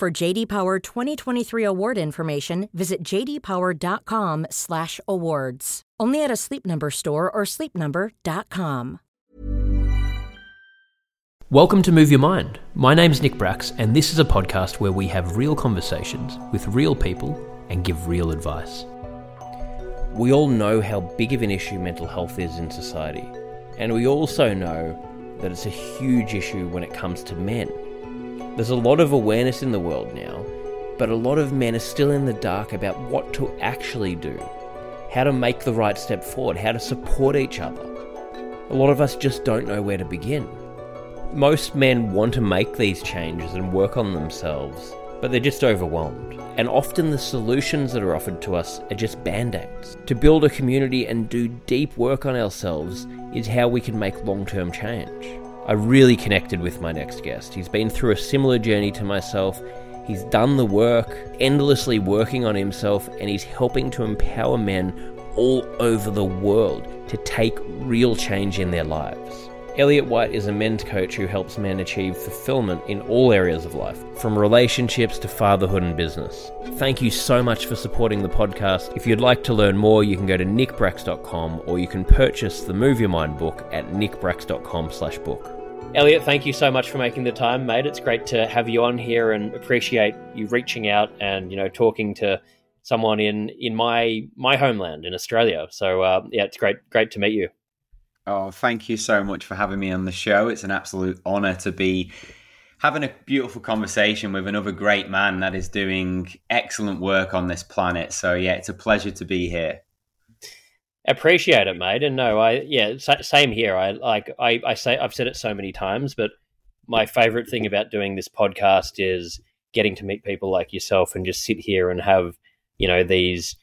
For JD Power 2023 award information, visit jdpower.com/awards. Only at a Sleep Number store or sleepnumber.com. Welcome to Move Your Mind. My name's Nick Bracks, and this is a podcast where we have real conversations with real people and give real advice. We all know how big of an issue mental health is in society, and we also know that it's a huge issue when it comes to men. There's a lot of awareness in the world now, but a lot of men are still in the dark about what to actually do, how to make the right step forward, how to support each other. A lot of us just don't know where to begin. Most men want to make these changes and work on themselves, but they're just overwhelmed. And often the solutions that are offered to us are just band aids. To build a community and do deep work on ourselves is how we can make long term change. I really connected with my next guest. He's been through a similar journey to myself. He's done the work, endlessly working on himself, and he's helping to empower men all over the world to take real change in their lives. Elliot White is a men's coach who helps men achieve fulfillment in all areas of life, from relationships to fatherhood and business. Thank you so much for supporting the podcast. If you'd like to learn more, you can go to nickbracks.com or you can purchase the Move Your Mind book at nickbracks.com slash book. Elliot, thank you so much for making the time, mate. It's great to have you on here and appreciate you reaching out and, you know, talking to someone in, in my my homeland in Australia. So uh, yeah, it's great great to meet you. Oh, thank you so much for having me on the show. It's an absolute honor to be having a beautiful conversation with another great man that is doing excellent work on this planet. So yeah, it's a pleasure to be here. Appreciate it, mate. And no, I yeah, same here. I like I, I say I've said it so many times, but my favorite thing about doing this podcast is getting to meet people like yourself and just sit here and have you know these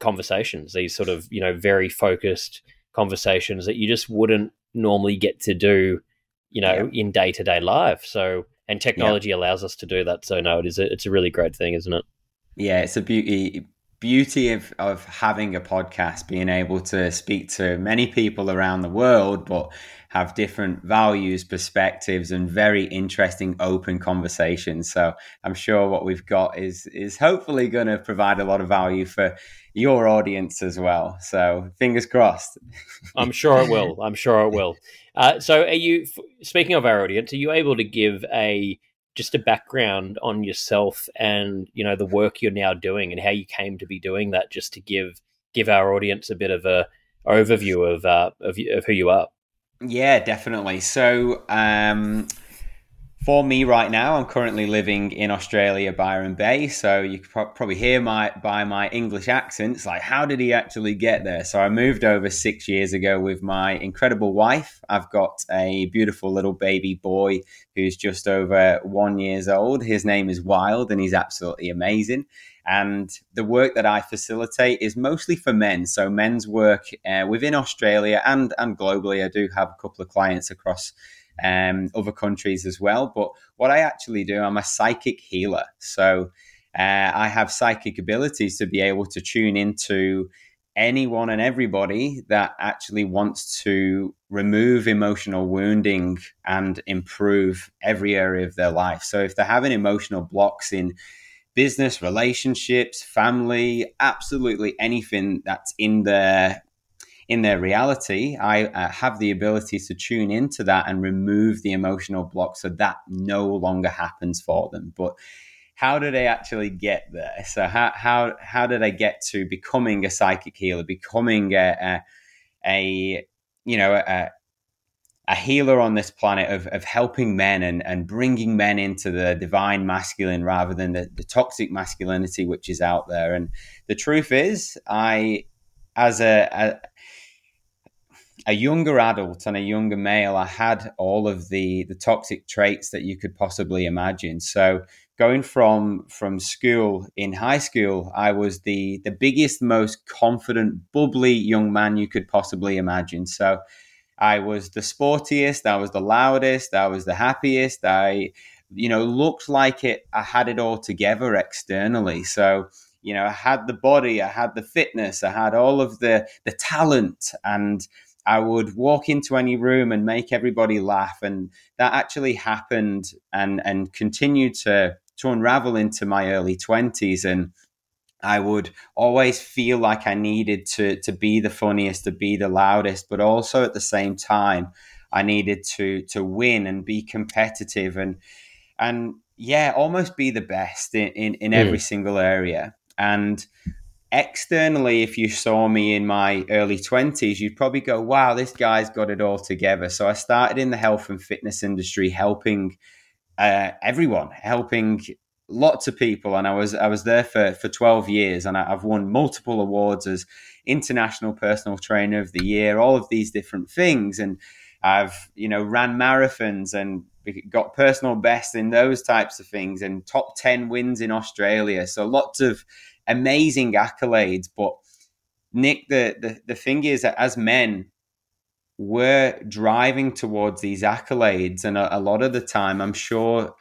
conversations, these sort of you know very focused conversations that you just wouldn't normally get to do, you know, yeah. in day to day life. So, and technology yeah. allows us to do that. So, no, it is a, it's a really great thing, isn't it? Yeah, it's a beauty beauty of, of having a podcast, being able to speak to many people around the world, but have different values, perspectives, and very interesting open conversations. So I'm sure what we've got is is hopefully going to provide a lot of value for your audience as well. So fingers crossed. I'm sure it will. I'm sure it will. Uh, so are you speaking of our audience? Are you able to give a just a background on yourself and you know the work you're now doing and how you came to be doing that just to give give our audience a bit of a overview of uh, of, of who you are. Yeah definitely. So um for me right now, I'm currently living in Australia, Byron Bay. So you could probably hear my by my English accents, like how did he actually get there? So I moved over six years ago with my incredible wife. I've got a beautiful little baby boy who's just over one years old. His name is Wild, and he's absolutely amazing. And the work that I facilitate is mostly for men. So men's work uh, within Australia and and globally. I do have a couple of clients across um, other countries as well. But what I actually do, I'm a psychic healer. So uh, I have psychic abilities to be able to tune into anyone and everybody that actually wants to remove emotional wounding and improve every area of their life. So if they're having emotional blocks in business, relationships, family, absolutely anything that's in their in their reality, I uh, have the ability to tune into that and remove the emotional block so that no longer happens for them. But how do they actually get there? So how how how do they get to becoming a psychic healer, becoming a a, a you know a, a healer on this planet of, of helping men and, and bringing men into the divine masculine rather than the, the toxic masculinity which is out there. And the truth is, I, as a, a a younger adult and a younger male, I had all of the the toxic traits that you could possibly imagine. So going from from school in high school, I was the the biggest, most confident, bubbly young man you could possibly imagine. So I was the sportiest, I was the loudest, I was the happiest. I, you know, looked like it. I had it all together externally. So you know, I had the body, I had the fitness, I had all of the the talent, and I would walk into any room and make everybody laugh, and that actually happened and and continued to to unravel into my early twenties, and I would always feel like I needed to to be the funniest, to be the loudest, but also at the same time, I needed to to win and be competitive and and yeah, almost be the best in in, in mm. every single area. And externally, if you saw me in my early 20s, you'd probably go, wow, this guy's got it all together. So I started in the health and fitness industry, helping uh, everyone, helping lots of people. And I was, I was there for, for 12 years and I, I've won multiple awards as International Personal Trainer of the Year, all of these different things. And I've, you know, ran marathons and got personal best in those types of things and top 10 wins in Australia. So lots of amazing accolades. But Nick, the, the, the thing is that as men, we're driving towards these accolades. And a, a lot of the time, I'm sure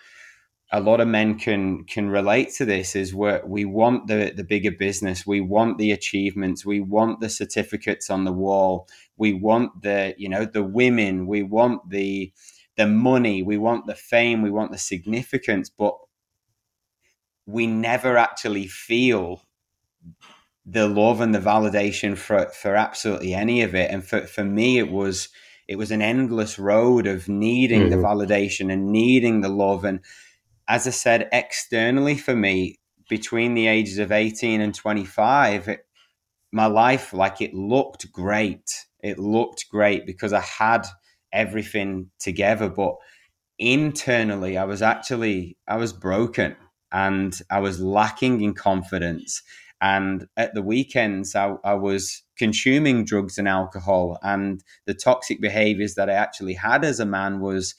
a lot of men can can relate to this is where we want the the bigger business we want the achievements we want the certificates on the wall we want the you know the women we want the the money, we want the fame, we want the significance, but we never actually feel the love and the validation for for absolutely any of it. And for, for me it was it was an endless road of needing mm-hmm. the validation and needing the love. And as I said, externally for me, between the ages of 18 and 25, it, my life like it looked great. It looked great because I had everything together. But internally, I was actually I was broken and I was lacking in confidence. And at the weekends, I, I was consuming drugs and alcohol, and the toxic behaviors that I actually had as a man was,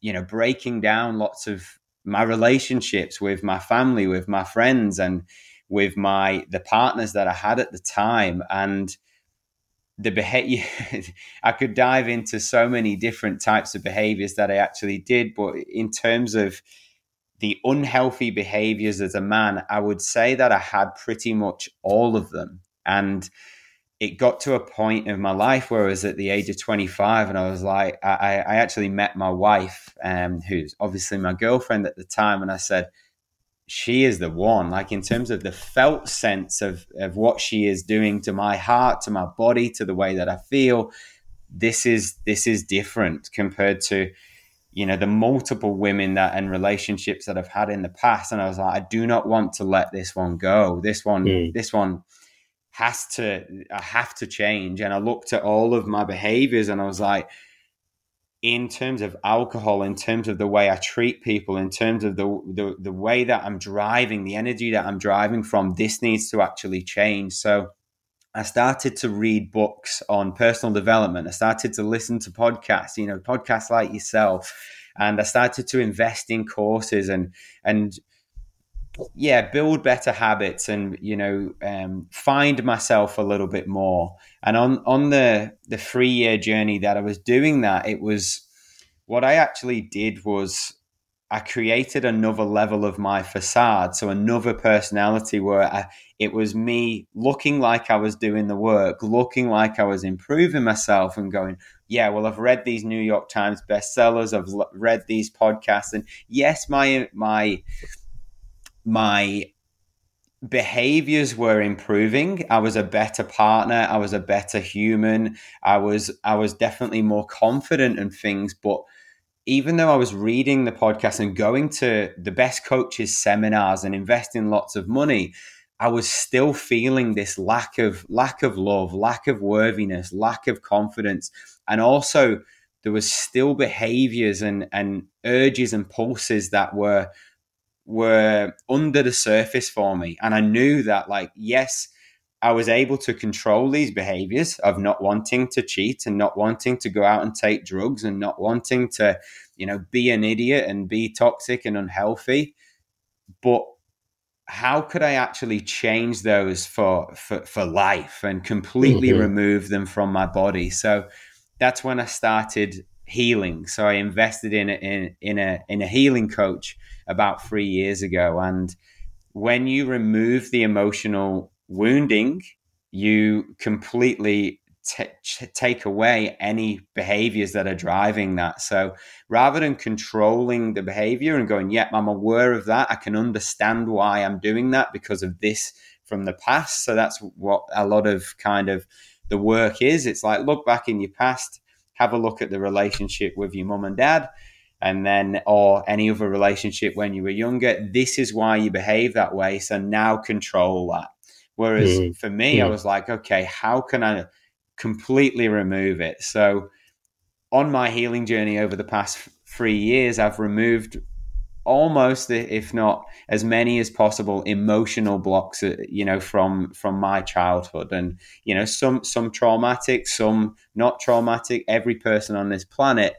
you know, breaking down lots of my relationships with my family, with my friends, and with my the partners that I had at the time. And the behavior i could dive into so many different types of behaviors that i actually did but in terms of the unhealthy behaviors as a man i would say that i had pretty much all of them and it got to a point in my life where I was at the age of 25 and I was like, I, I actually met my wife, um, who's obviously my girlfriend at the time. And I said, she is the one like in terms of the felt sense of of what she is doing to my heart to my body to the way that i feel this is this is different compared to you know the multiple women that and relationships that i've had in the past and i was like i do not want to let this one go this one mm. this one has to i have to change and i looked at all of my behaviors and i was like in terms of alcohol, in terms of the way I treat people, in terms of the, the, the way that I'm driving, the energy that I'm driving from, this needs to actually change. So I started to read books on personal development. I started to listen to podcasts, you know, podcasts like yourself, and I started to invest in courses and and yeah, build better habits and you know um, find myself a little bit more. And on on the the three year journey that I was doing that, it was what I actually did was I created another level of my facade, so another personality where I, it was me looking like I was doing the work, looking like I was improving myself, and going, yeah, well, I've read these New York Times bestsellers, I've read these podcasts, and yes, my my my behaviors were improving. I was a better partner i was a better human i was i was definitely more confident in things but even though i was reading the podcast and going to the best coaches seminars and investing lots of money i was still feeling this lack of lack of love lack of worthiness lack of confidence and also there was still behaviors and and urges and pulses that were were under the surface for me. And I knew that, like, yes, I was able to control these behaviors of not wanting to cheat and not wanting to go out and take drugs and not wanting to, you know, be an idiot and be toxic and unhealthy. but how could I actually change those for for, for life and completely mm-hmm. remove them from my body? So that's when I started healing. So I invested in a, in in a in a healing coach about three years ago, and when you remove the emotional wounding, you completely t- take away any behaviors that are driving that. So rather than controlling the behavior and going, "Yep, yeah, I'm aware of that. I can understand why I'm doing that because of this from the past." So that's what a lot of kind of the work is. It's like look back in your past, have a look at the relationship with your mum and dad and then or any other relationship when you were younger this is why you behave that way so now control that whereas mm. for me mm. i was like okay how can i completely remove it so on my healing journey over the past three years i've removed almost if not as many as possible emotional blocks uh, you know from from my childhood and you know some some traumatic some not traumatic every person on this planet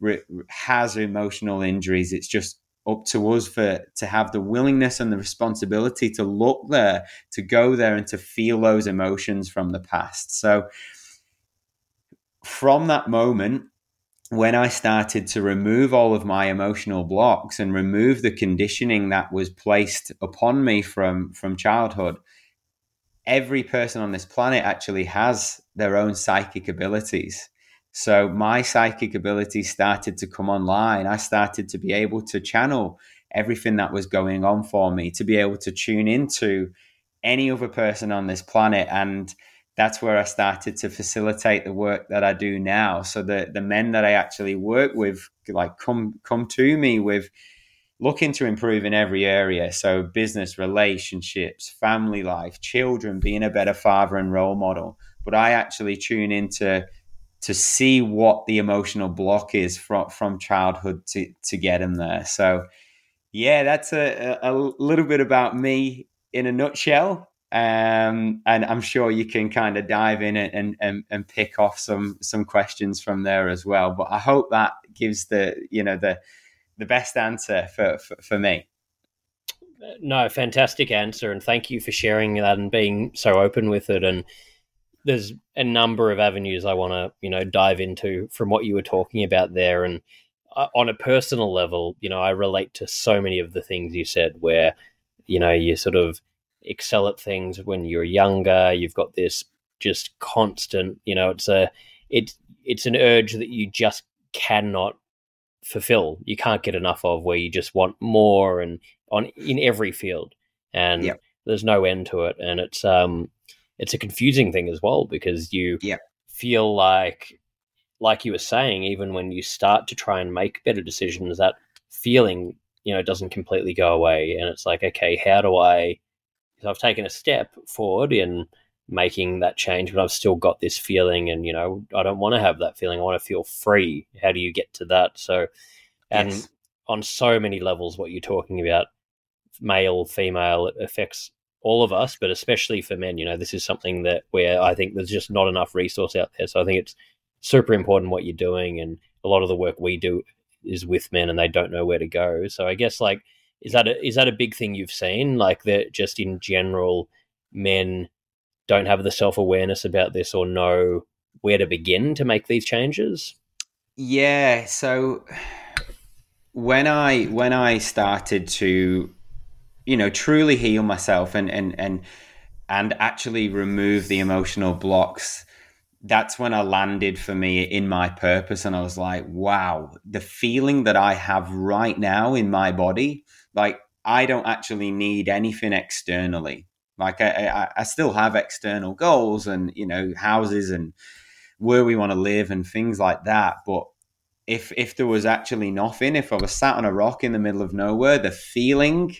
re- has emotional injuries. It's just up to us for to have the willingness and the responsibility to look there, to go there, and to feel those emotions from the past. So, from that moment, when I started to remove all of my emotional blocks and remove the conditioning that was placed upon me from from childhood, every person on this planet actually has their own psychic abilities. So my psychic ability started to come online. I started to be able to channel everything that was going on for me, to be able to tune into any other person on this planet. And that's where I started to facilitate the work that I do now. So the the men that I actually work with like come come to me with looking to improve in every area. So business, relationships, family life, children, being a better father and role model. But I actually tune into to see what the emotional block is from from childhood to to get him there. So yeah, that's a, a little bit about me in a nutshell. Um, and I'm sure you can kind of dive in and, and, and pick off some some questions from there as well. But I hope that gives the you know the the best answer for, for, for me. No, fantastic answer, and thank you for sharing that and being so open with it. And there's a number of avenues I want to you know dive into from what you were talking about there, and uh, on a personal level, you know, I relate to so many of the things you said, where you know you sort of excel at things when you're younger. You've got this just constant, you know, it's a it's it's an urge that you just cannot fulfill. You can't get enough of where you just want more and on in every field. And yep. there's no end to it. And it's um it's a confusing thing as well because you yeah. feel like like you were saying even when you start to try and make better decisions that feeling you know doesn't completely go away and it's like okay how do i i've taken a step forward in making that change but i've still got this feeling and you know i don't want to have that feeling i want to feel free how do you get to that so and yes. on so many levels what you're talking about male female it affects all of us, but especially for men. You know, this is something that where I think there's just not enough resource out there. So I think it's super important what you're doing, and a lot of the work we do is with men, and they don't know where to go. So I guess like is that a, is that a big thing you've seen? Like that, just in general, men don't have the self awareness about this or know where to begin to make these changes. Yeah. So when I when I started to you know truly heal myself and and and and actually remove the emotional blocks that's when I landed for me in my purpose. And I was like, wow, the feeling that I have right now in my body, like I don't actually need anything externally. Like I, I, I still have external goals and, you know, houses and where we want to live and things like that. But if, if there was actually nothing, if I was sat on a rock in the middle of nowhere, the feeling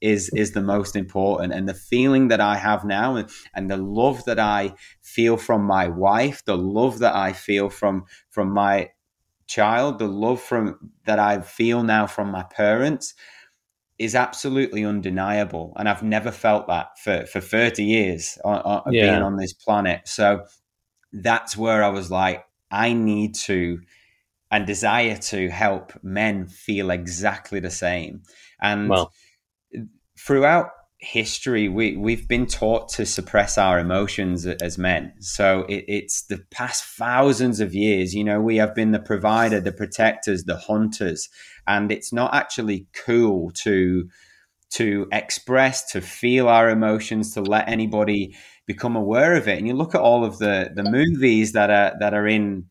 is is the most important and the feeling that i have now and, and the love that i feel from my wife the love that i feel from from my child the love from that i feel now from my parents is absolutely undeniable and i've never felt that for for 30 years uh, uh, on, on yeah. being on this planet so that's where i was like i need to and desire to help men feel exactly the same and well throughout history, we we've been taught to suppress our emotions as men. So it, it's the past thousands of years. You know, we have been the provider, the protectors, the hunters, and it's not actually cool to to express, to feel our emotions, to let anybody become aware of it. And you look at all of the the movies that are that are in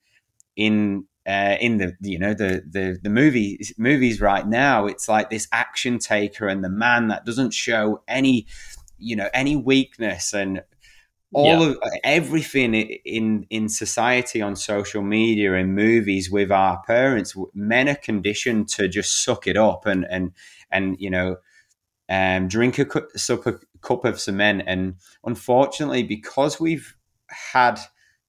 in uh, in the you know the the the movies movies right now it's like this action taker and the man that doesn't show any you know any weakness and all yeah. of everything in in society on social media and movies with our parents men are conditioned to just suck it up and and and you know um, drink a, sup a cup of cement and unfortunately because we've had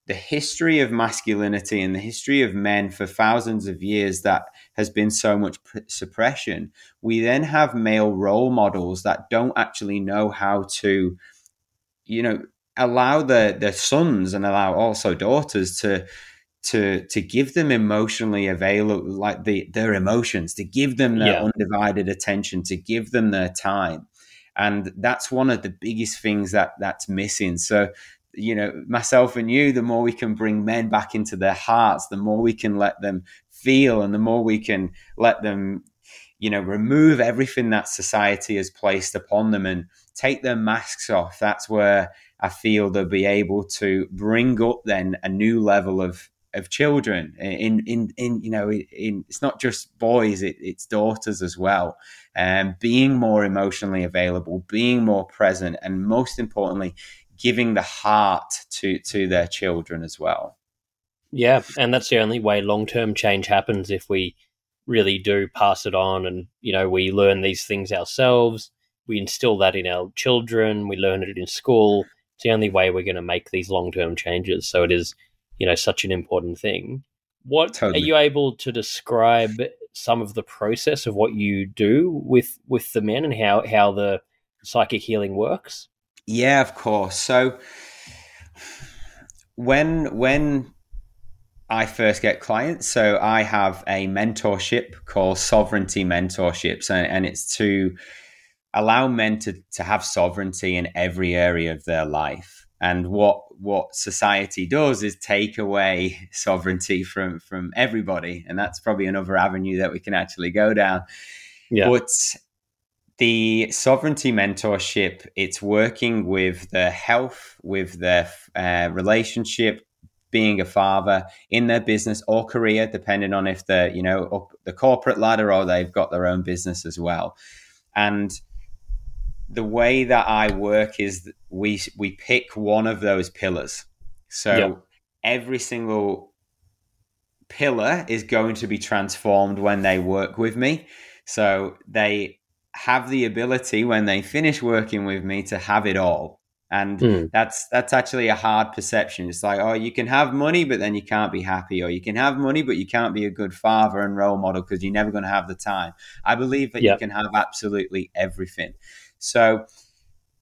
the history of masculinity and the history of men for thousands of years that has been so much suppression, we then have male role models that don't actually know how to, you know, allow their their sons and allow also daughters to to to give them emotionally available like the their emotions to give them their yeah. undivided attention to give them their time and that's one of the biggest things that that's missing so you know, myself and you, the more we can bring men back into their hearts, the more we can let them feel and the more we can let them, you know, remove everything that society has placed upon them and take their masks off. That's where I feel they'll be able to bring up then a new level of of children in in in you know in it's not just boys it, it's daughters as well and um, being more emotionally available being more present and most importantly giving the heart to to their children as well. Yeah, and that's the only way long term change happens if we really do pass it on, and you know we learn these things ourselves. We instill that in our children. We learn it in school. It's the only way we're going to make these long term changes. So it is, you know, such an important thing. What totally. are you able to describe some of the process of what you do with with the men and how how the psychic healing works? Yeah, of course. So when when I first get clients, so I have a mentorship called Sovereignty Mentorships, and, and it's to allow men to, to have sovereignty in every area of their life. And what what society does is take away sovereignty from from everybody, and that's probably another avenue that we can actually go down. Yeah. But the sovereignty mentorship it's working with the health with their uh, relationship being a father in their business or career depending on if they're you know up the corporate ladder or they've got their own business as well and the way that i work is we we pick one of those pillars. So every single pillar is going to be transformed when they work with me. So they have the ability when they finish working with me to have it all. And mm. that's that's actually a hard perception. It's like oh you can have money but then you can't be happy. Or you can have money but you can't be a good father and role model because you're never going to have the time. I believe that yep. you can have absolutely everything so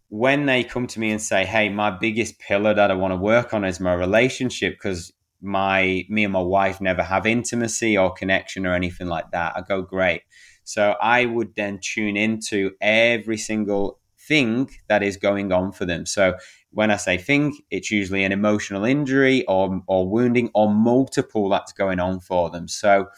when they come to me and say hey my biggest pillar that i want to work on is my relationship because my me and my wife never have intimacy or connection or anything like that i go great so I would then tune into every single thing that is going on for them. So when I say thing, it's usually an emotional injury or or wounding or multiple that's going on for them. So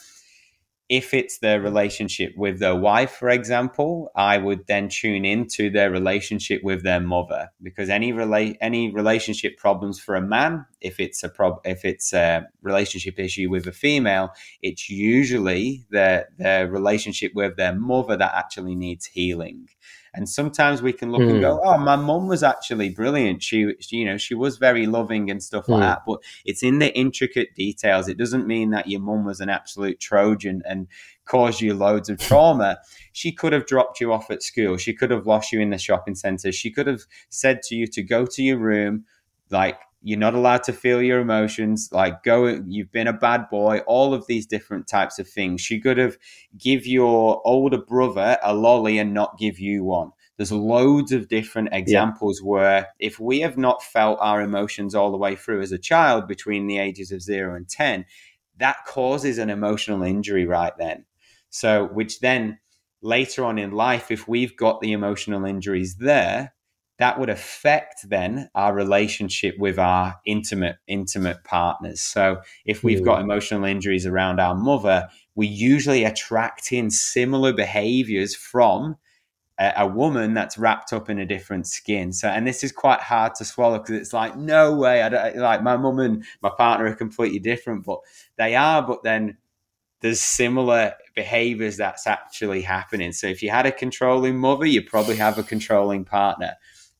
if it's their relationship with their wife, for example, I would then tune into their relationship with their mother because any relate any relationship problems for a man, if it's a prob if it's a relationship issue with a female, it's usually their their relationship with their mother that actually needs healing. And sometimes we can look mm. and go, hmm. "Oh, my mum was actually brilliant. She, she, you know, she was very loving and stuff mm. like hmm. that." But it's in the intricate details. It doesn't mean that your mum was an absolute Trojan and caused you loads of trauma. she could have dropped you off at school. She could have lost you in the shopping centre. She could have said to you to go to your room, like you're not allowed to feel your emotions like go you've been a bad boy all of these different types of things. She could have give your older brother a lolly and not give you one. There's loads of different examples yeah. where if we have not felt our emotions all the way through as a child between the ages of 0 and 10 that causes an emotional injury right then. So which then later on in life, if we've got the emotional injuries there, that would affect then our relationship with our intimate intimate partners. So if we've mm. got emotional injuries around our mother we usually attract in similar behaviors from a, a, woman that's wrapped up in a different skin. So and this is quite hard to swallow because it's like no way. I don't like my mum and my partner are completely different but they are but then there's similar behaviors that's actually happening. So if you had a controlling mother you probably have a controlling partner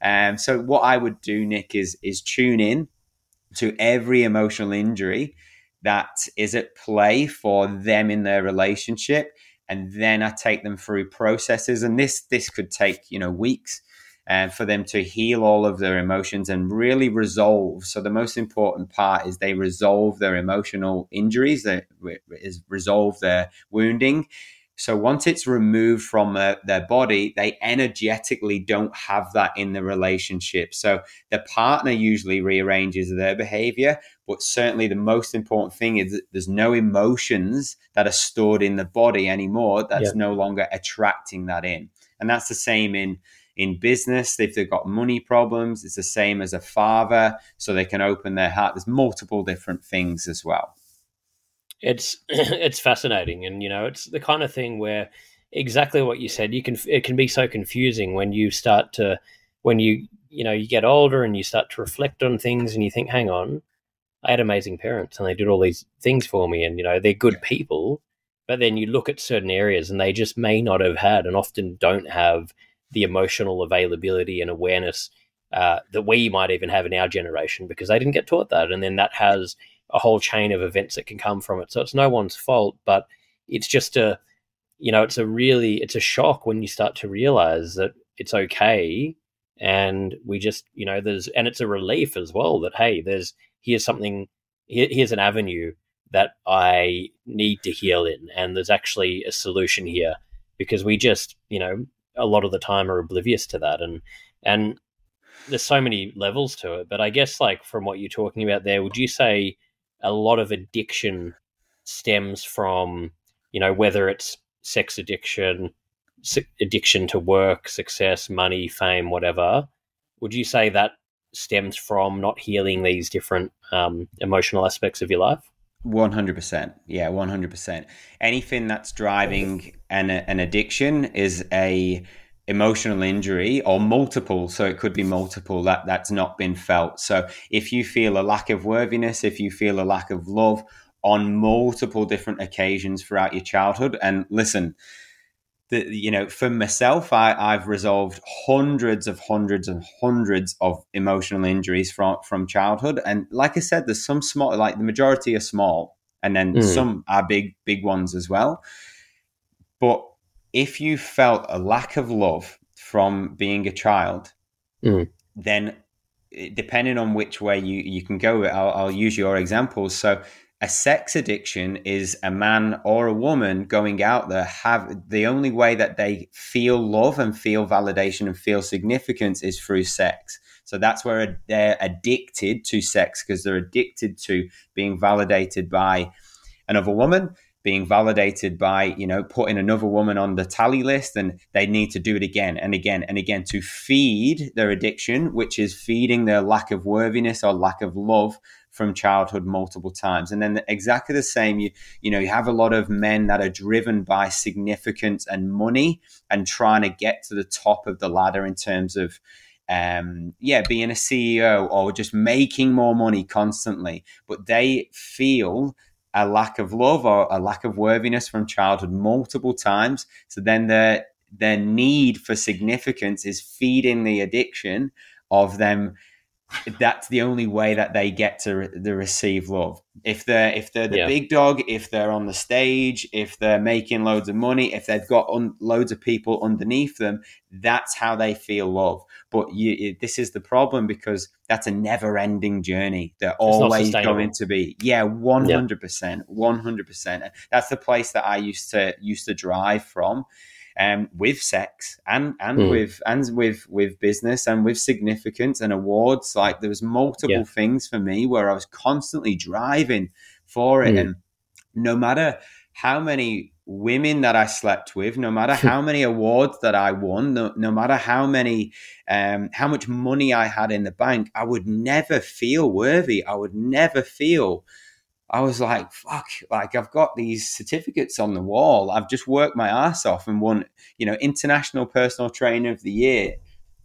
um, so what I would do, Nick, is is tune in to every emotional injury that is at play for them in their relationship, and then I take them through processes. And this this could take you know weeks. Uh, for them to heal all of their emotions and really resolve. So the most important part is they resolve their emotional injuries, they is resolve their wounding, so once it's removed from uh, their body, they energetically don't have that in the relationship. So the partner usually rearranges their behavior, but certainly the most important thing is that there's no emotions that are stored in the body anymore. That's yeah. no longer attracting that in. And that's the same in in business if they've got money problems it's the same as a father so they can open their heart there's multiple different things as well it's it's fascinating, and you know, it's the kind of thing where exactly what you said. You can it can be so confusing when you start to when you you know you get older and you start to reflect on things, and you think, hang on, I had amazing parents, and they did all these things for me, and you know they're good people. But then you look at certain areas, and they just may not have had, and often don't have the emotional availability and awareness uh, that we might even have in our generation because they didn't get taught that, and then that has a whole chain of events that can come from it. So it's no one's fault, but it's just a, you know, it's a really, it's a shock when you start to realize that it's okay. And we just, you know, there's, and it's a relief as well that, hey, there's, here's something, here, here's an avenue that I need to heal in. And there's actually a solution here because we just, you know, a lot of the time are oblivious to that. And, and there's so many levels to it. But I guess, like, from what you're talking about there, would you say, a lot of addiction stems from you know whether it's sex addiction addiction to work success money fame whatever. Would you say that stems from not healing these different um, emotional aspects of your life? 100% yeah 100% anything that's driving an, an addiction is a emotional injury or multiple so it could be multiple that that's not been felt. So if you feel a lack of worthiness if you feel a lack of love on multiple different occasions throughout your childhood and listen the, you know for myself I, i've resolved hundreds of hundreds and hundreds of emotional injuries from from childhood. And like i said there's some small like the majority are small and then mm. some are big big ones as well. But if you felt a lack of love from being a child, mm. then eh, depending on which way you, you can go, I'll, I'll use your examples. So, a sex addiction is a man or a woman going out there have the only way that they feel love and feel validation and feel significance is through sex. So that's where they're addicted to sex because they're addicted to being validated by another woman being validated by you know putting another woman on the tally list and they need to do it again and again and again to feed their addiction which is feeding their lack of worthiness or lack of love from childhood multiple times. And then exactly the same you you know you have a lot of men that are driven by significance and money and trying to get to the top of the ladder in terms of um, yeah, being a CEO or just making more money constantly, but they feel a lack of love or a lack of worthiness from childhood multiple times. So then their their need for significance is feeding the addiction of them. That's the only way that they get to, re- to receive love. If they're if they're the yeah. big dog, if they're on the stage, if they're making loads of money, if they've got un- loads of people underneath them, that's how they feel love. But you, this is the problem because that's a never-ending journey. They're always going to be, yeah, one hundred percent, one hundred percent. That's the place that I used to used to drive from, um, with sex and and mm. with and with with business and with significance and awards. Like there was multiple yeah. things for me where I was constantly driving for it, mm. and no matter how many women that I slept with, no matter how many awards that I won, no, no matter how many, um, how much money I had in the bank, I would never feel worthy. I would never feel. I was like, fuck, like I've got these certificates on the wall. I've just worked my ass off and won, you know, international personal trainer of the year.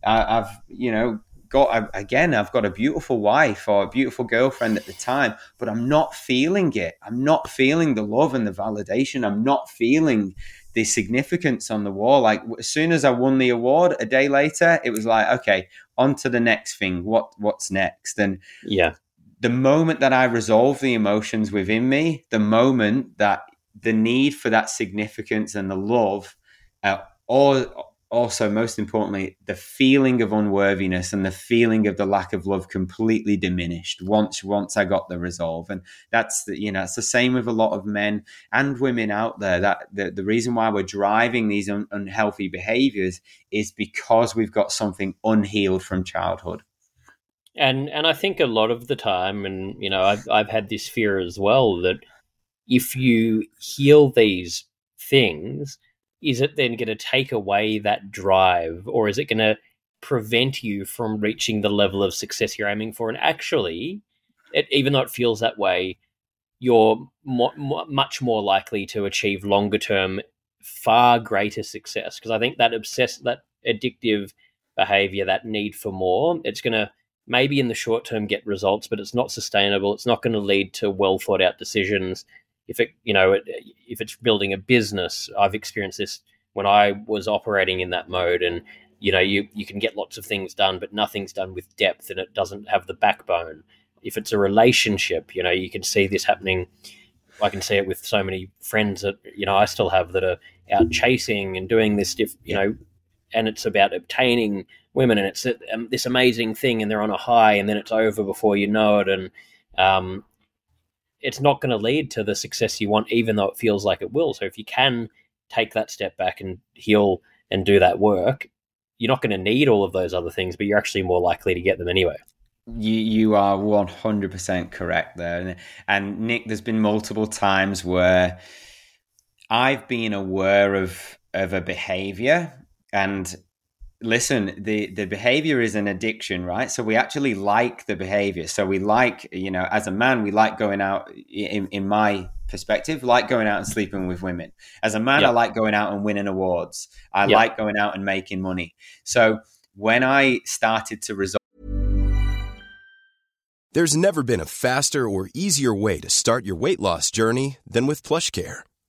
I, I've, you know, got again i've got a beautiful wife or a beautiful girlfriend at the time but i'm not feeling it. I'm not feeling the love and the validation. I'm not feeling the significance on the wall. Like as soon as i won the award a day later it was like okay on to the next thing. What what's next? And yeah the moment that i resolve the emotions within me the moment that the need for that significance and the love uh, all also most importantly the feeling of unworthiness and the feeling of the lack of love completely diminished once once i got the resolve. And that's the, you know it's the same with a lot of men and women out there that the, the reason why we're driving these un, unhealthy behaviors is because we've got something unhealed from childhood and and i think a lot of the time and you know i've, I've had this fear as well that if you heal these things is it then going to take away that drive or is it going to prevent you from reaching the level of success you're aiming for? And actually it, even though it feels that way you're much more likely to achieve longer term far greater success. Because i think that obsess that addictive behavior that need for more it's going to maybe in the short term get results but it's not sustainable. It's not going to lead to well thought out decisions. If it you know if it's building a business i've experienced this when i was operating in that mode and you know you you can get lots of things done but nothing's done with depth and it doesn't have the backbone. If it's a relationship you know you can see this happening. I can see it with so many friends that you know i still have that are out chasing and doing this diff, you know and it's about obtaining women and it's um, this amazing thing and they're on a high and then it's over before you know it and um, it's not going to lead to the success you want, even though it feels like it will. So if you can take that step back and heal and do that work, you're not going to need all of those other things, but you're actually more likely to get them anyway. You you are one hundred percent correct there, and, and Nick, there's been multiple times where I've been aware of of a behavior and listen the the behavior is an addiction right? So we actually like the behavior. So we like you know as a man we like going out in, in my perspective like going out and sleeping with women. As a man yep. i like going out and winning awards. I yep. like going out and making money. So when i started to resolve there's never been a faster or easier way to start your weight loss journey than with PlushCare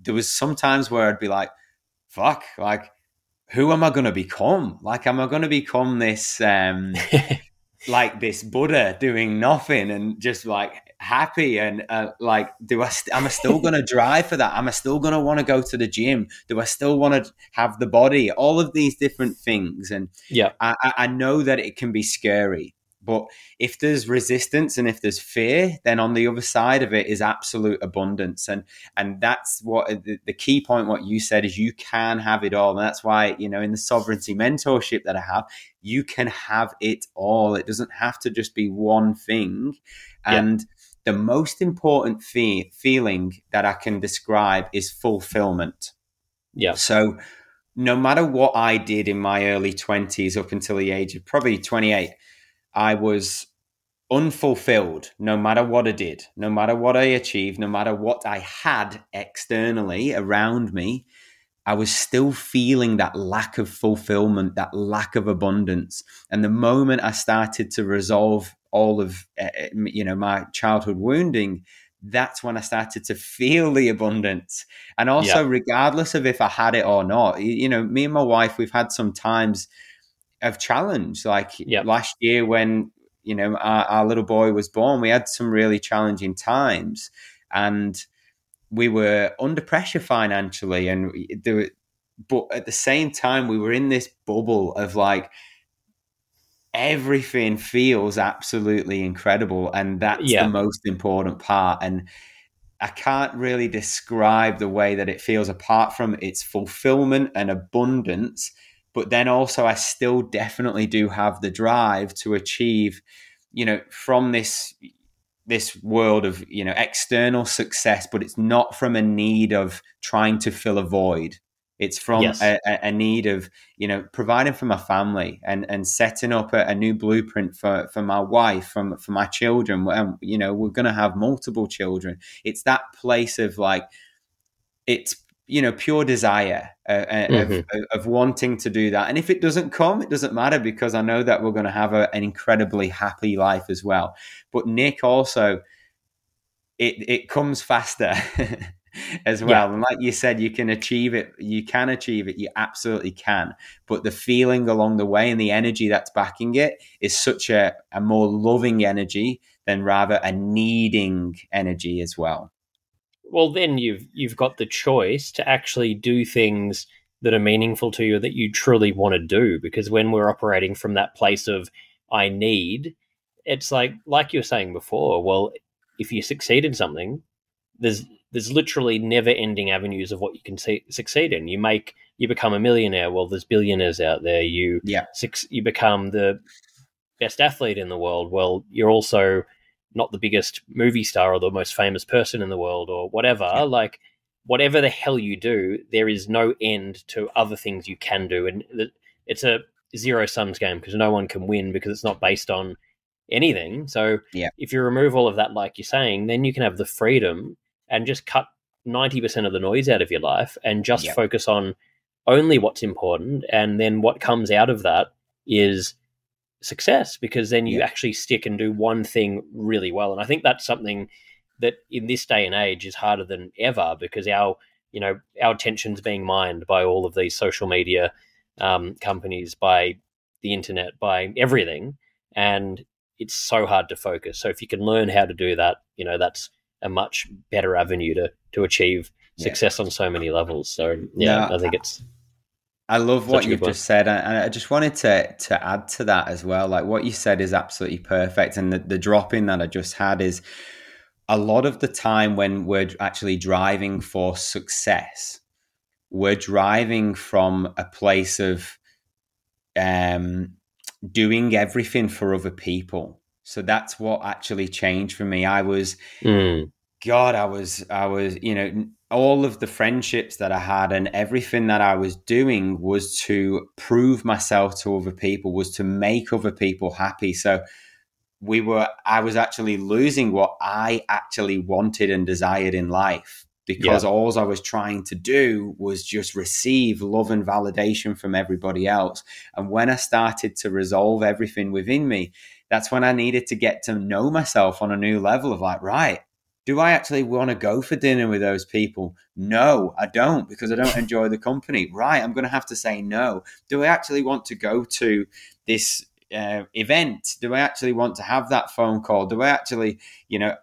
there was some times where I'd be like, fuck, like, who am I going to become? Like, am I going to become this, um, like this Buddha doing nothing and just like happy and uh, like, do I, st- am I still going to drive for that? Am I still going to want to go to the gym? Do I still want to have the body? All of these different things. And yeah, I, I know that it can be scary. But if there's resistance and if there's fear, then on the other side of it is absolute abundance. And and that's what the, the key point. What you said is you can have it all, and that's why you know in the sovereignty mentorship that I have, you can have it all. It doesn't have to just be one thing. And yeah. the most important fe- feeling that I can describe is fulfillment. Yeah. So no matter what I did in my early 20s up until the age of probably 28, I was unfulfilled no matter what I did, no matter what I achieved, no matter what I had externally around me. I was still feeling that lack of fulfillment, that lack of abundance. And the moment I started to resolve all of uh, you know my childhood wounding, that's when I started to feel the abundance. And also, yeah. regardless of if I had it or not, you know, me and my wife, we've had some times of challenge. Like yep. last year when you know our, our, little boy was born, we had some really challenging times, and we were under pressure financially, and there were, but at the same time, we were in this bubble of like everything feels absolutely incredible, and that's yeah. the most important part. And I can't really describe the way that it feels apart from its fulfillment and abundance. But then also, I still definitely do have the drive to achieve, you know, from this this world of you know external success, but it's not from a need of trying to fill a void. It's from yes. a, a, need of you know providing for my family and and setting up a, a new blueprint for for my wife, from for my children. And um, you know we're going to have multiple children. It's that place of like it's you know pure desire uh, uh mm-hmm. of, of, wanting to do that. And if it doesn't come it doesn't matter because i know that we're going to have a, an incredibly happy life as well. But nick also it it comes faster as well. Yeah. and like you said you can achieve it you can achieve it you absolutely can. But the feeling along the way and the energy that's backing it is such a, a more loving energy than rather a needing energy as well well then you've you've got the choice to actually do things that are meaningful to you that you truly want to do because when we're operating from that place of i need it's like like you were saying before well if you succeed in something there's there's literally never ending avenues of what you can see, succeed in. You make you become a millionaire well there's billionaires out there. You yeah. you become the best athlete in the world well you're also not the biggest movie star or the most famous person in the world or whatever. Yeah. Like, whatever the hell you do, there is no end to other things you can do. And it's a zero sums game because no one can win because it's not based on anything. So, yeah. if you remove all of that, like you're saying, then you can have the freedom and just cut 90% of the noise out of your life and just focus on only what's important. And then what comes out of that is success because then you yeah. actually stick and do one thing really well. And I think that's something that in this day and age is harder than ever because our you know our attention's being mined by all of these social media um, companies, by the internet, by everything, and it's so hard to focus. So if you can learn how to do that, you know that's a much better avenue to to achieve success yeah. on so many levels. So yeah, yeah. I think it's I love what you've just said, and I just wanted to to add to that as well. Like what you said is absolutely perfect, and the, the drop in that I just had is a lot of the time when we're actually driving for success, we're driving from a place of um, doing everything for other people. So that's what actually changed for me. I was, mm. God, I was, I was, you know, all of the friendships that I had and everything that I was doing was to prove myself to other people, was to make other people happy. So we were, I was actually losing what I actually wanted and desired in life because yeah. all I was trying to do was just receive love and validation from everybody else. And when I started to resolve everything within me, that's when I needed to get to know myself on a new level of like, right, do I actually want to go for dinner with those people? No, I don't because I don't enjoy the company. Right, I'm going to have to say no. Do I actually want to go to this uh, event? Do I actually want to have that phone call? Do I actually, you know,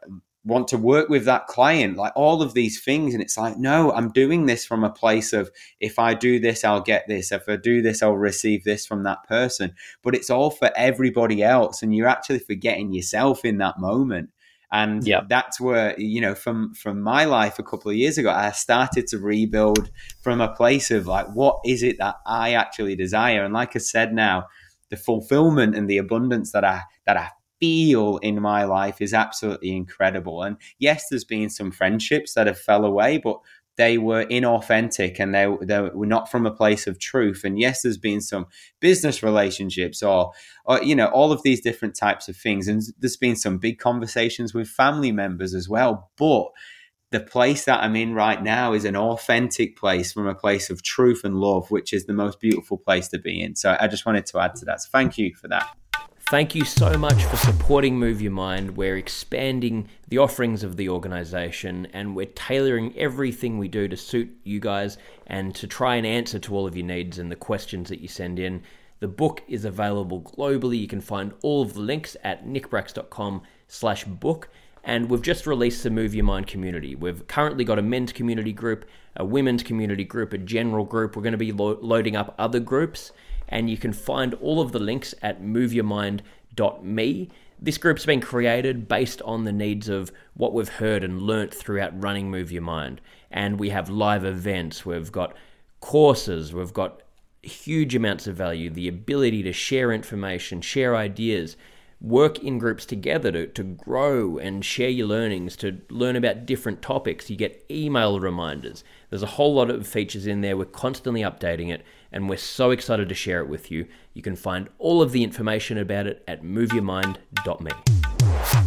want to work with that client? Like all of these things. And it's like, no, I'm doing this from a place of if I do this, I'll get this. If I do this, I'll receive this from that person. But it's all for everybody else. And you're actually forgetting yourself in that moment and yep. that's where you know from from my life a couple of years ago i started to rebuild from a place of like what is it that i actually desire and like i said now the fulfillment and the abundance that i that i feel in my life is absolutely incredible and yes there's been some friendships that have fell away but they were inauthentic and they, they were not from a place of truth. And yes, there's been some business relationships or, or, you know, all of these different types of things. And there's been some big conversations with family members as well. But the place that I'm in right now is an authentic place from a place of truth and love, which is the most beautiful place to be in. So I just wanted to add to that. So thank you for that. Thank you so much for supporting Move Your Mind. We're expanding the offerings of the organization and we're tailoring everything we do to suit you guys and to try and answer to all of your needs and the questions that you send in. The book is available globally. You can find all of the links at nickbracks.com slash book. and we've just released the Move Your Mind community. We've currently got a men's community group, a women's community group, a general group. We're going to be lo- loading up other groups, and you can find all of the links at moveyourmind.me. This group's been created based on the needs of what we've heard and learnt throughout running Move Your Mind. And we have live events, we've got courses, we've got huge amounts of value, the ability to share information, share ideas, work in groups together to, to grow and share your learnings, to learn about different topics. You get email reminders. There's a whole lot of features in there. We're constantly updating it, and we're so excited to share it with you. You can find all of the information about it at moveyourmind.me.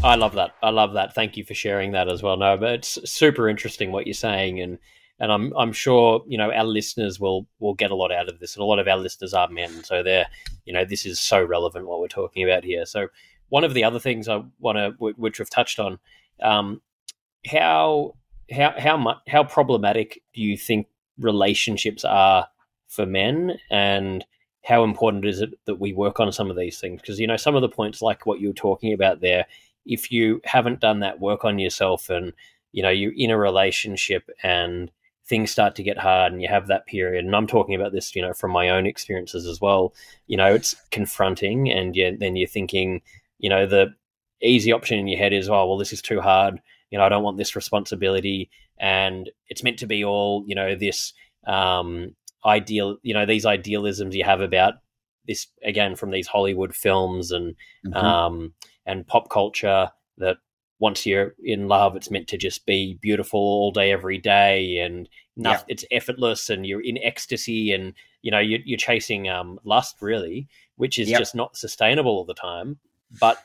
I love that. I love that. Thank you for sharing that as well. No, but it's super interesting what you're saying, and and I'm I'm sure you know our listeners will will get a lot out of this, and a lot of our listeners are men, so they're you know this is so relevant what we're talking about here. So one of the other things I want to, which we've touched on, um, how how how much how problematic do you think relationships are for men, and how important is it that we work on some of these things? Because you know some of the points, like what you were talking about there, if you haven't done that work on yourself, and you know you're in a relationship and things start to get hard and you have that period and i'm talking about this you know from my own experiences as well you know it's confronting and you, then you're thinking you know the easy option in your head is oh well this is too hard you know i don't want this responsibility and it's meant to be all you know this um ideal you know these idealisms you have about this again from these hollywood films and mm-hmm. um and pop culture that once you're in love, it's meant to just be beautiful all day, every day, and nothing, yeah. it's effortless, and you're in ecstasy, and you know you're, you're chasing um, lust, really, which is yep. just not sustainable all the time. But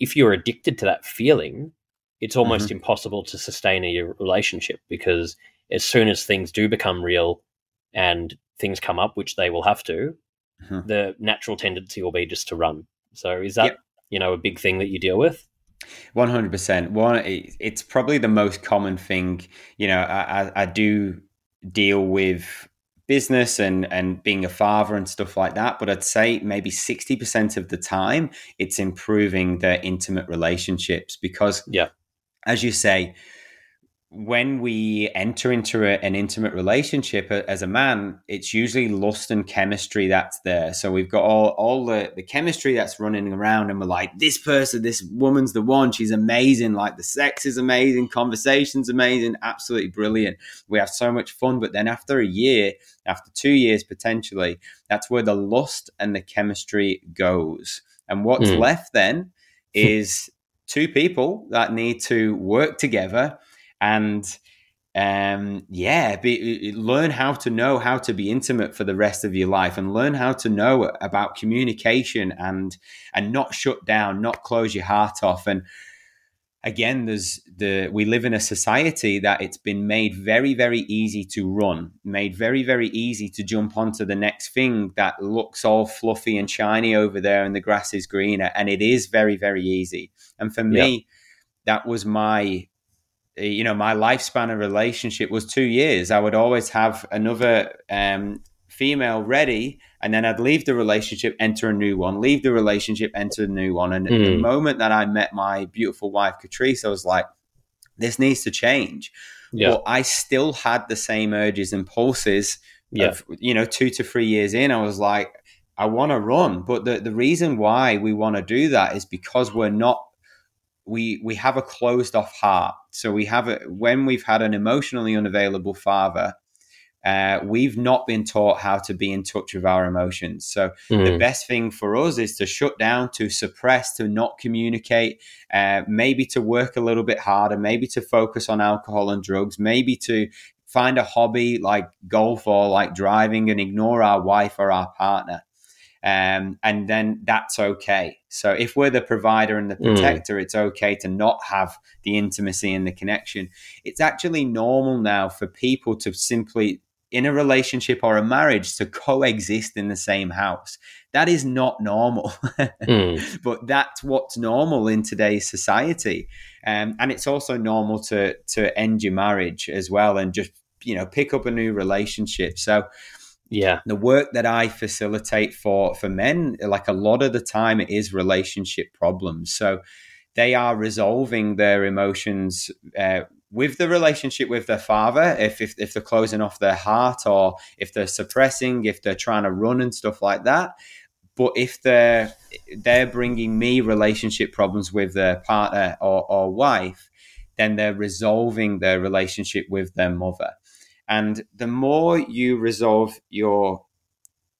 if you're addicted to that feeling, it's almost mm-hmm. impossible to sustain a relationship because as soon as things do become real and things come up, which they will have to, mm-hmm. the natural tendency will be just to run. So, is that yep. you know a big thing that you deal with? One hundred percent. One, it's probably the most common thing. You know, I, I do deal with business and and being a father and stuff like that but i'd say maybe 60% of the time it's improving their intimate relationships because yeah as you say when we enter into a, an intimate relationship as a man, it's usually lust and chemistry that's there. So we've got all, all the, the chemistry that's running around, and we're like, this person, this woman's the one. She's amazing. Like the sex is amazing, conversation's amazing, absolutely brilliant. We have so much fun. But then after a year, after two years potentially, that's where the lust and the chemistry goes. And what's mm. left then is two people that need to work together and um, yeah, be, learn how to know how to be intimate for the rest of your life, and learn how to know about communication and and not shut down, not close your heart off. And again, there's the we live in a society that it's been made very very easy to run, made very very easy to jump onto the next thing that looks all fluffy and shiny over there, and the grass is greener, and it is very very easy. And for me, yeah. that was my you know, my lifespan of relationship was two years. I would always have another um, female ready, and then I'd leave the relationship, enter a new one, leave the relationship, enter a new one. And mm. the hmm. moment that I met my beautiful wife, Catrice, I was like, this needs to change. Yeah. But I still had the same urges and pulses yeah. of, you know, two to three years in. I was like, I want to run. But the, the reason why we want to do that is because we're not we we have a closed off heart. So we have a when we've had an emotionally unavailable father, uh, we've not been taught how to be in touch with our emotions. So mm. the best thing for us is to shut down, to suppress, to not communicate, uh, maybe to work a little bit harder, maybe to focus on alcohol and drugs, maybe to find a hobby like golf or like driving and ignore our wife or our partner. Um, and then that's okay. So if we're the provider and the hmm. protector, mm. it's okay to not have the intimacy and the connection. It's actually normal now for people to simply in a relationship or a marriage to coexist in the same house. That is not normal, mm. but that's what's normal in today's society. Um, and it's also normal to to end your marriage as well and just you know pick up a new relationship. So yeah. The work that i facilitate for for men like a lot of the time it is relationship problems. So they are resolving their emotions uh, with the relationship with their father if, if if they're closing off their heart or if they're suppressing if they're trying to run and stuff like that. But if they're they're bringing me relationship problems with their partner or, or wife then they're resolving their relationship with their mother and the more you resolve your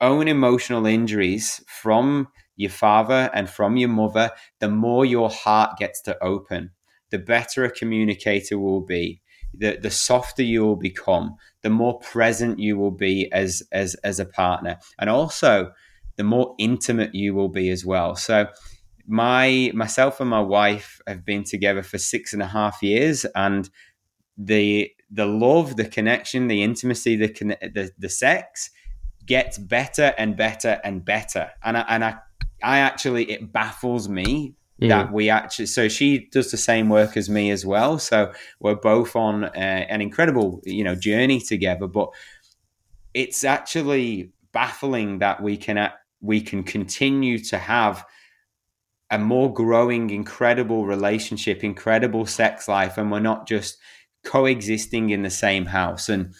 own emotional injuries from your father and from your mother, the more your heart gets to open, the better a communicator will be. The, the softer you will become, the more present you will be as, as, as a partner. And also, the more intimate you will be as well. So, my myself and my wife have been together for six and a half years, and the the love, the connection, the intimacy, the the, the sex gets better and better and better. And I, and I I actually it baffles me mm. that we actually so she does the same work as me as well. So we're both on uh, an incredible you know journey together. But it's actually baffling that we can we can continue to have a more growing, incredible relationship, incredible sex life, and we're not just coexisting in the same house. And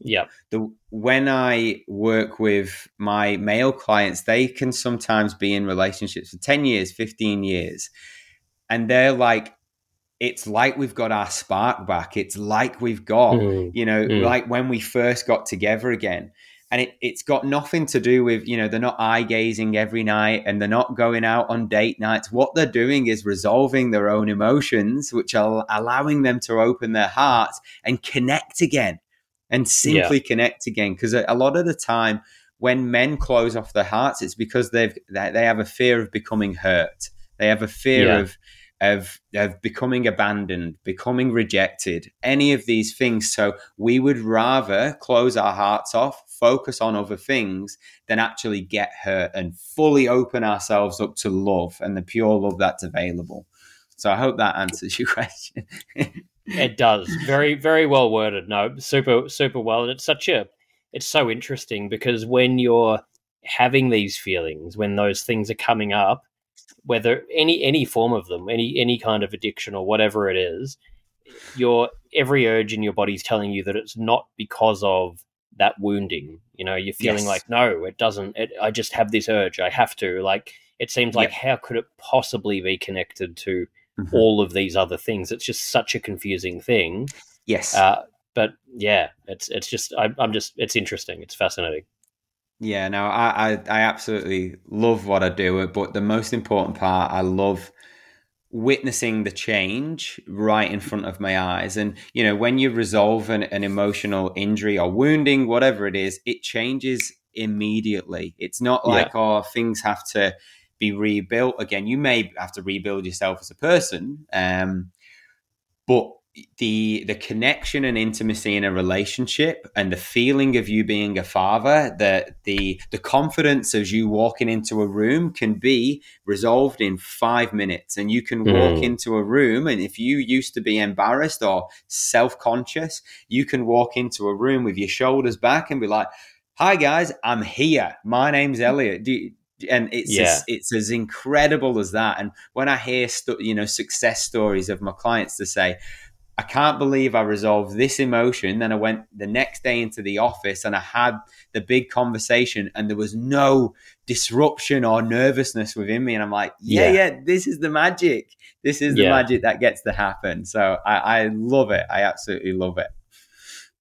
yeah. The when I work with my male clients, they can sometimes be in relationships for 10 years, 15 years. And they're like, it's like we've got our spark back. It's like we've got, mm. you know, mm. like when we first got together again. And it, it's got nothing to do with, you know, they're not eye gazing every night and they're not going out on date nights. What they're doing is resolving their own emotions, which are allowing them to open their hearts and connect again and simply yeah. connect again. Because a, a lot of the time, when men close off their hearts, it's because they've they have a fear of becoming hurt. They have a fear yeah. of of of becoming abandoned, becoming rejected, any of these things. So we would rather close our hearts off, focus on other things, than actually get hurt and fully open ourselves up to love and the pure love that's available. So I hope that answers your question. It does. Very, very well worded. No, super, super well. And it's such a, it's so interesting because when you're having these feelings, when those things are coming up, whether any any form of them, any any kind of addiction or whatever it is, your every urge in your body is telling you that it's not because of that wounding. You know, you're feeling yes. like, no, it doesn't. It, I just have this urge. I have to. Like, it seems like, how could it possibly be connected to mm-hmm. all of these other things. It's just such a confusing thing. Yes. Uh, but yeah, it's it's just I, am just it's interesting. It's fascinating. Yeah, no, I, I I absolutely love what I do, but the most important part, I love witnessing the change right in front of my eyes. And you know, when you resolve an, an emotional injury or wounding, whatever it is, it changes immediately. It's not like yeah. oh things have to be rebuilt again. You may have to rebuild yourself as a person, um, but the the connection and intimacy in a relationship and the feeling of you being a father the the the confidence as you walking into a room can be resolved in 5 minutes and you can walk mm. into a room and if you used to be embarrassed or self-conscious you can walk into a room with your shoulders back and be like hi guys i'm here my name's elliot and it's yeah. as, it's as incredible as that. And when I hear stu- you know success stories of my clients to say, I can't believe I resolved this emotion. Then I went the next day into the office and I had the big conversation, and there was no disruption or nervousness within me. And I'm like, yeah, yeah, yeah this is the magic. This is the yeah. magic that gets to happen. So I, I love it. I absolutely love it.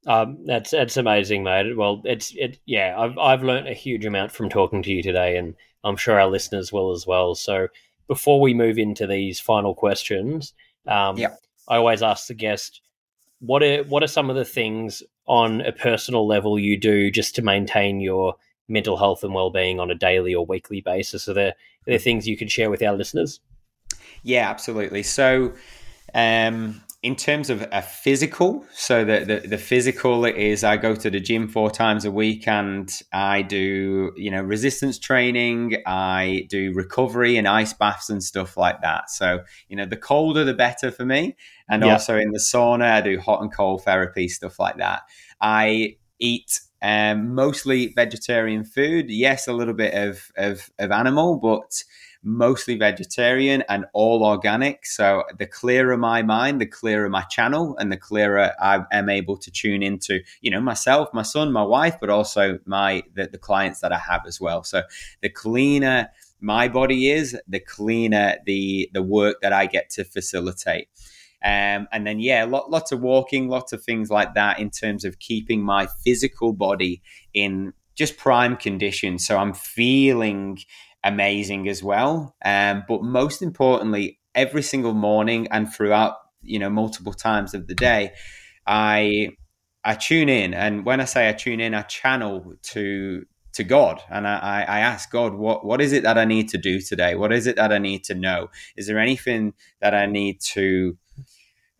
Um, that's that's amazing, mate. Well, it's it. Yeah, I've I've learned a huge amount from talking to you today, and I'm sure our listeners will as well. So before we move into these final questions, um, yep. I always ask the guest, what are what are some of the things on a personal level you do just to maintain your mental health and well-being on a daily or weekly basis? Are there, are there things you could share with our listeners? Yeah, absolutely. So um, in terms of a physical, so the, the, the physical is I go to the gym four times a week and I do you know resistance training, I do recovery and ice baths and stuff like that. So you know the colder the better for me, and yeah. also in the sauna I do hot and cold therapy stuff like that. I eat um, mostly vegetarian food. Yes, a little bit of, of, of animal, but mostly vegetarian and all organic. So the clearer my mind, the clearer my channel, and the clearer I am able to tune into, you know, myself, my son, my wife, but also my the, the clients that I have as well. So the cleaner my body is, the cleaner the the work that I get to facilitate. Um, and then, yeah, lot, lots of walking, lots of things like that in terms of keeping my physical body in just prime condition. So I'm feeling amazing as well. Um, but most importantly, every single morning and throughout, you know, multiple times of the day, I I tune in, and when I say I tune in, I channel to to God, and I, I ask God, what what is it that I need to do today? What is it that I need to know? Is there anything that I need to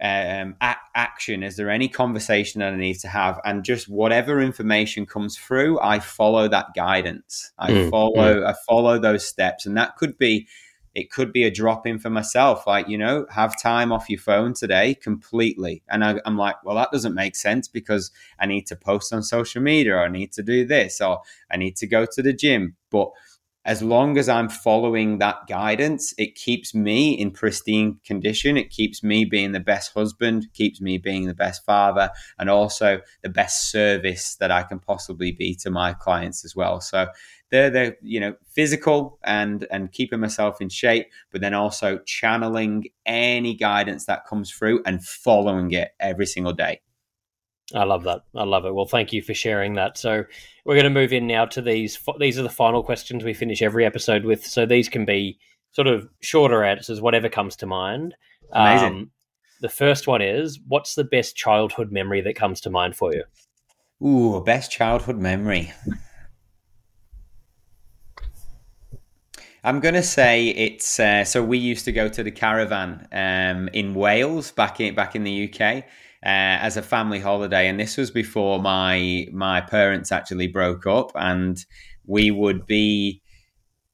um, a- action? Is there any conversation that I need to have? And just whatever information comes through, I follow that guidance. I mm, follow, mm. I follow those steps, and that could be, it could be a drop in for myself. Like you know, have time off your phone today completely. And I, I'm like, well, that doesn't make sense because I need to post on social media, or I need to do this, or I need to go to the gym, but as long as I'm following that guidance, it keeps me in pristine condition. It keeps me being the best husband, keeps me being the best father, and also the best service that I can possibly be to my clients as well. So they're the you know physical and and keeping myself in shape, but then also channeling any guidance that comes through and following it every single day. I love that. I love it. Well, thank you for sharing that. So we're going to move in now to these. These are the final questions we finish every episode with. So these can be sort of shorter answers, whatever comes to mind. Amazing. Um, the first one is, what's the best childhood memory that comes to mind for you? Ooh, best childhood memory. I'm going to say it's uh, so we used to go to the caravan um, in Wales back in back in the UK uh, as a family holiday, and this was before my my parents actually broke up, and we would be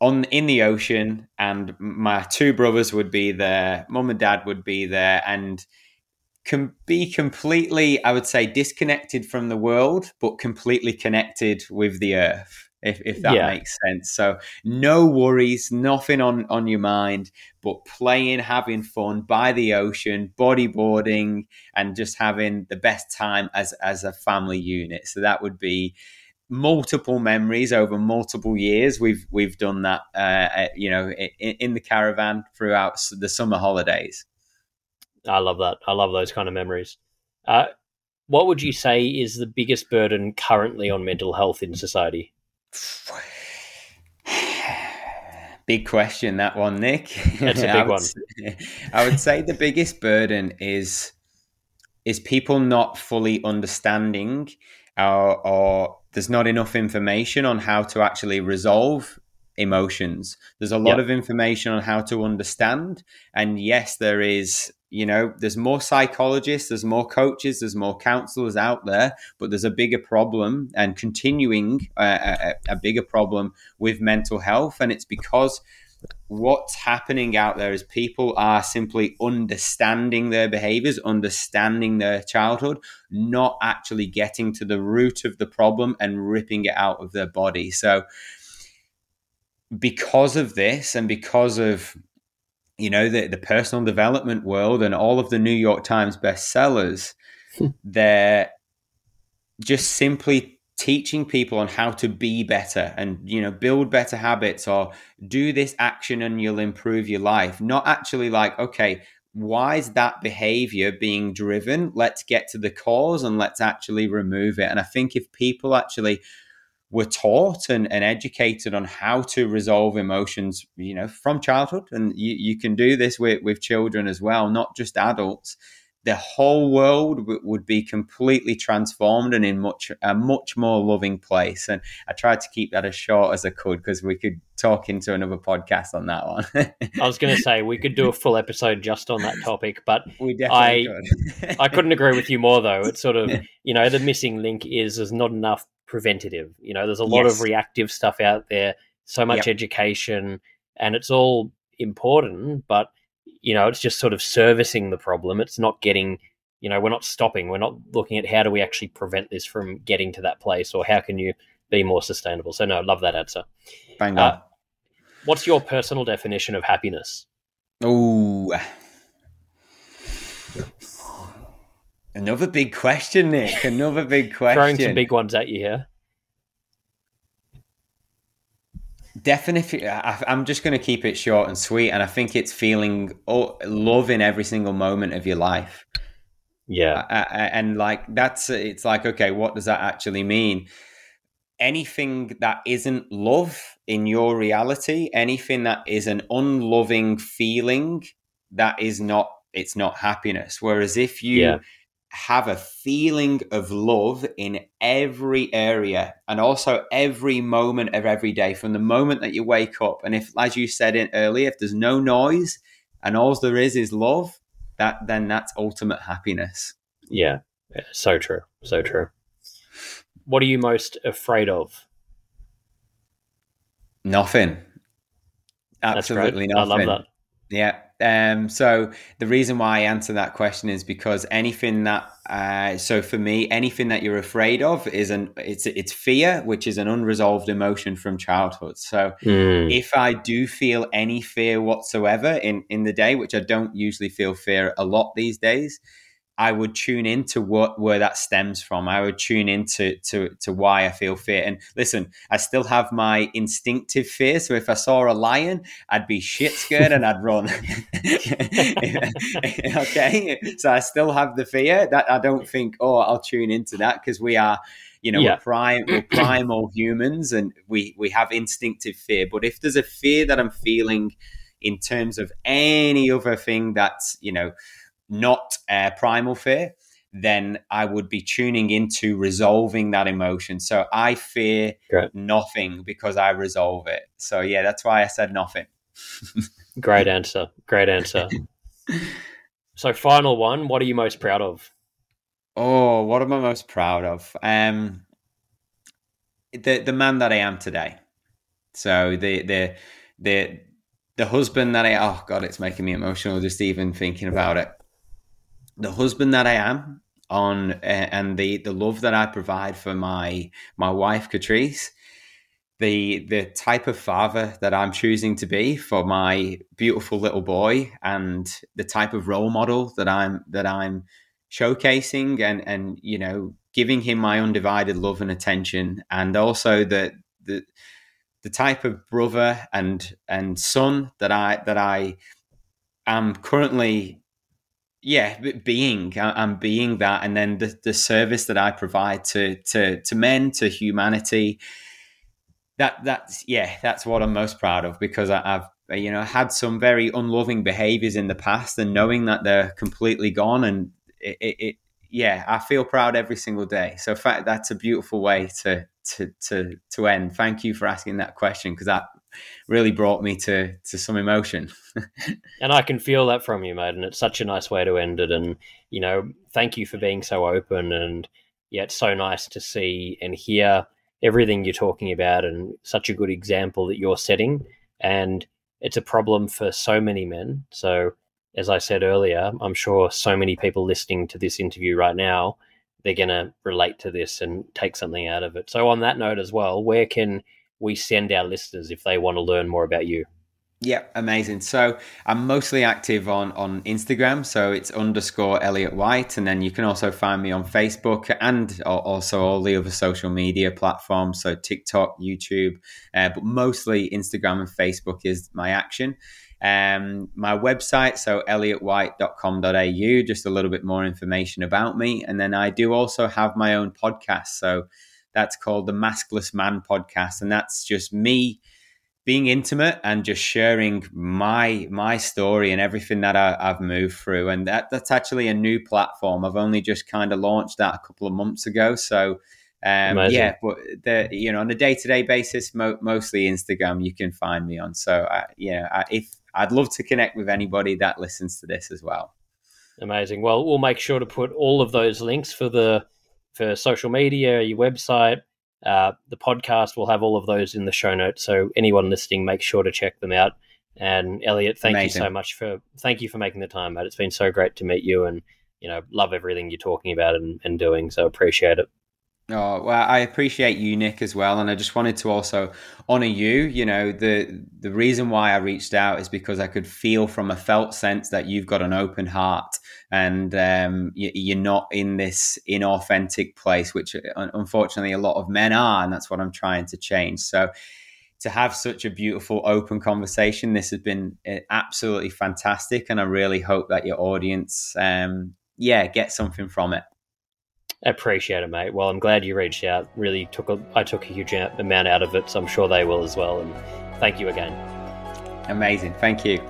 on in the ocean, and my two brothers would be there, mum and dad would be there, and can be completely, I would say, disconnected from the world, but completely connected with the earth if, if that yeah. makes sense. So no worries, nothing on, on your mind, but playing, having fun by the ocean, bodyboarding, and just having the best time as as a family unit. So that would be multiple memories over multiple years. We've we've done that, uh, uh you know, in, in the caravan throughout the summer holidays. I love that. I love those kind of memories. Uh, what would you say is the biggest burden currently on mental health in society? Big question, that one, Nick. That's a big one. Say, I would say the biggest burden is is people not fully understanding or, or there's not enough information on how to actually resolve emotions. There's a lot yep. of information on how to understand. And yes, there is you know there's more psychologists there's more coaches there's more counselors out there but there's a bigger problem and continuing uh, a, a, bigger problem with mental health. And it's because what's happening out there is people are simply understanding their behaviors understanding their childhood not actually getting to the root of the problem and ripping it out of their body. So because of this and because of you know the, the personal development world and all of the new york times bestsellers hmm. they're just simply teaching people on how to be better and you know build better habits or do this action and you'll improve your life. Not actually like okay why is that behavior being driven? Let's get to the cause and let's actually remove it. And i think if people actually were taught and, and educated on how to resolve emotions, you know, from childhood. And you, you can do this with, with children as well, not just adults. The whole world w- would be completely transformed and in much a much more loving place. And I tried to keep that as short as I could because we could talk into another podcast on that one. I was going to say we could do a full episode just on that topic, but we definitely I could. I couldn't agree with you more though. It's sort of you know the missing link is there's not enough preventative. You know, there's a lot yes. of reactive stuff out there, so much yep. education, and it's all important, but you know, it's just sort of servicing the problem. It's not getting, you know, we're not stopping. We're not looking at how do we actually prevent this from getting to that place, or how can you be more sustainable. So, no, I love that answer. Bang uh, What's your personal definition of happiness? Oh, another big question, Nick. Another big question. Throwing some big ones at you here. Definitely, I, am just going to keep it short and sweet, and I think it's feeling oh, love in every single moment of your life. Yeah, and like that's it's like okay, what does that actually mean? Anything that isn't love in your reality, anything that is an unloving feeling, that is not it's not happiness. Whereas if you yeah have a feeling of love in every area and also every moment of every day from the moment that you wake up. And if, as you said in earlier, if there's no noise and all there is is love, that then that's ultimate happiness. Yeah, so true, so true. What are you most afraid of? Nothing. Absolutely nothing. I love that. Yeah, um, so the reason why I answer that question is because anything that uh, so for me, anything that you're afraid of is an it's it's fear, which is an unresolved emotion from childhood. So mm. if I do feel any fear whatsoever in in the day, which I don't usually feel fear a lot these days, I would tune into what where that stems from. I would tune into to to why I feel fear. And listen, I still have my instinctive fear. So if I saw a lion, I'd be shit scared and I'd run. okay, so I still have the fear that I don't think. Oh, I'll tune into that because we are. You know, yeah. we're, prime, we're primal humans, and we we have instinctive fear. But if there's a fear that I'm feeling in terms of any other thing that's you know not uh, primal fear, then I would be tuning into resolving that emotion. So I fear Great. nothing because I resolve it. So yeah, that's why I said nothing. Great answer. Great answer. so final one, what are you most proud of? Oh, what am I most proud of? Um the the man that I am today. So the the the the husband that I oh god, it's making me emotional just even thinking about it the husband that I am on and the the love that I provide for my my wife Catrice the the type of father that I'm choosing to be for my beautiful little boy and the type of role model that I'm that I'm showcasing and and you know giving him my undivided love and attention and also the the the type of brother and and son that I that I am currently yeah being i'm being that and then the, the service that i provide to to to men to humanity that that's yeah that's what i'm most proud of because I, have you know had some very unloving behaviors in the past and knowing that they're completely gone and it, it, it yeah i feel proud every single day. So fact that's a beautiful way to to to to end. Thank you for asking that question because that really brought me to to some emotion. and I can feel that from you, mate. And it's such a nice way to end it. And you know, thank you for being so open. And yeah, it's so nice to see and hear everything you're talking about, and such a good example that you're setting. And it's a problem for so many men. So as I said earlier, I'm sure so many people listening to this interview right now, they're going to relate to this and take something out of it. So, on that note as well, where can we send our listeners if they want to learn more about you? Yeah, amazing. So I'm mostly active on on Instagram, so it's underscore Elliot White, and then you can also find me on Facebook and also all the other social media platforms, so TikTok, YouTube, uh, but mostly Instagram and Facebook is my action. Um, my website, so elliotwhite.com.au, just a little bit more information about me, and then I do also have my own podcast, so that's called the Maskless Man podcast, and that's just me being intimate and just sharing my my story and everything that I, have moved through. And that that's actually a new platform. I've only just kind of launched that a couple of months ago. So um, yeah, but the you know on a day to day basis, mo- mostly Instagram you can find me on. So uh, yeah, I, if I'd love to connect with anybody that listens to this as well. Amazing. Well, we'll make sure to put all of those links for the for social media, your website, uh, the podcast. We'll have all of those in the show notes. So anyone listening, make sure to check them out. And Elliot, thank Amazing. you so much for thank you for making the time, mate. It's been so great to meet you, and you know, love everything you're talking about and, and doing. So appreciate it. Oh well, I appreciate you, Nick, as well, and I just wanted to also honor you. You know, the the reason why I reached out is because I could feel from a felt sense that you've got an open heart and um, you, are not in this inauthentic place, which uh, unfortunately a lot of men are, and that's what I'm trying to change. So. To have such a beautiful open conversation, this has been uh, absolutely fantastic, and I really hope that your audience, um, yeah, get something from it. Appreciate it, mate. Well, I'm glad you reached out. Really took a, I took a huge amount out of it, so I'm sure they will as well. And thank you again. Amazing. Thank you.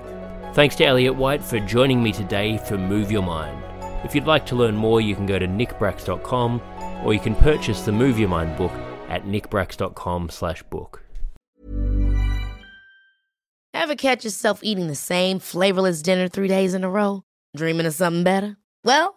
Thanks to Elliot White for joining me today for Move Your Mind. If you'd like to learn more, you can go to nickbracks.com or you can purchase the Move Your Mind book at nickbracks.com slash book. Ever catch yourself eating the same flavorless dinner three days in a row? Dreaming of something better? Well,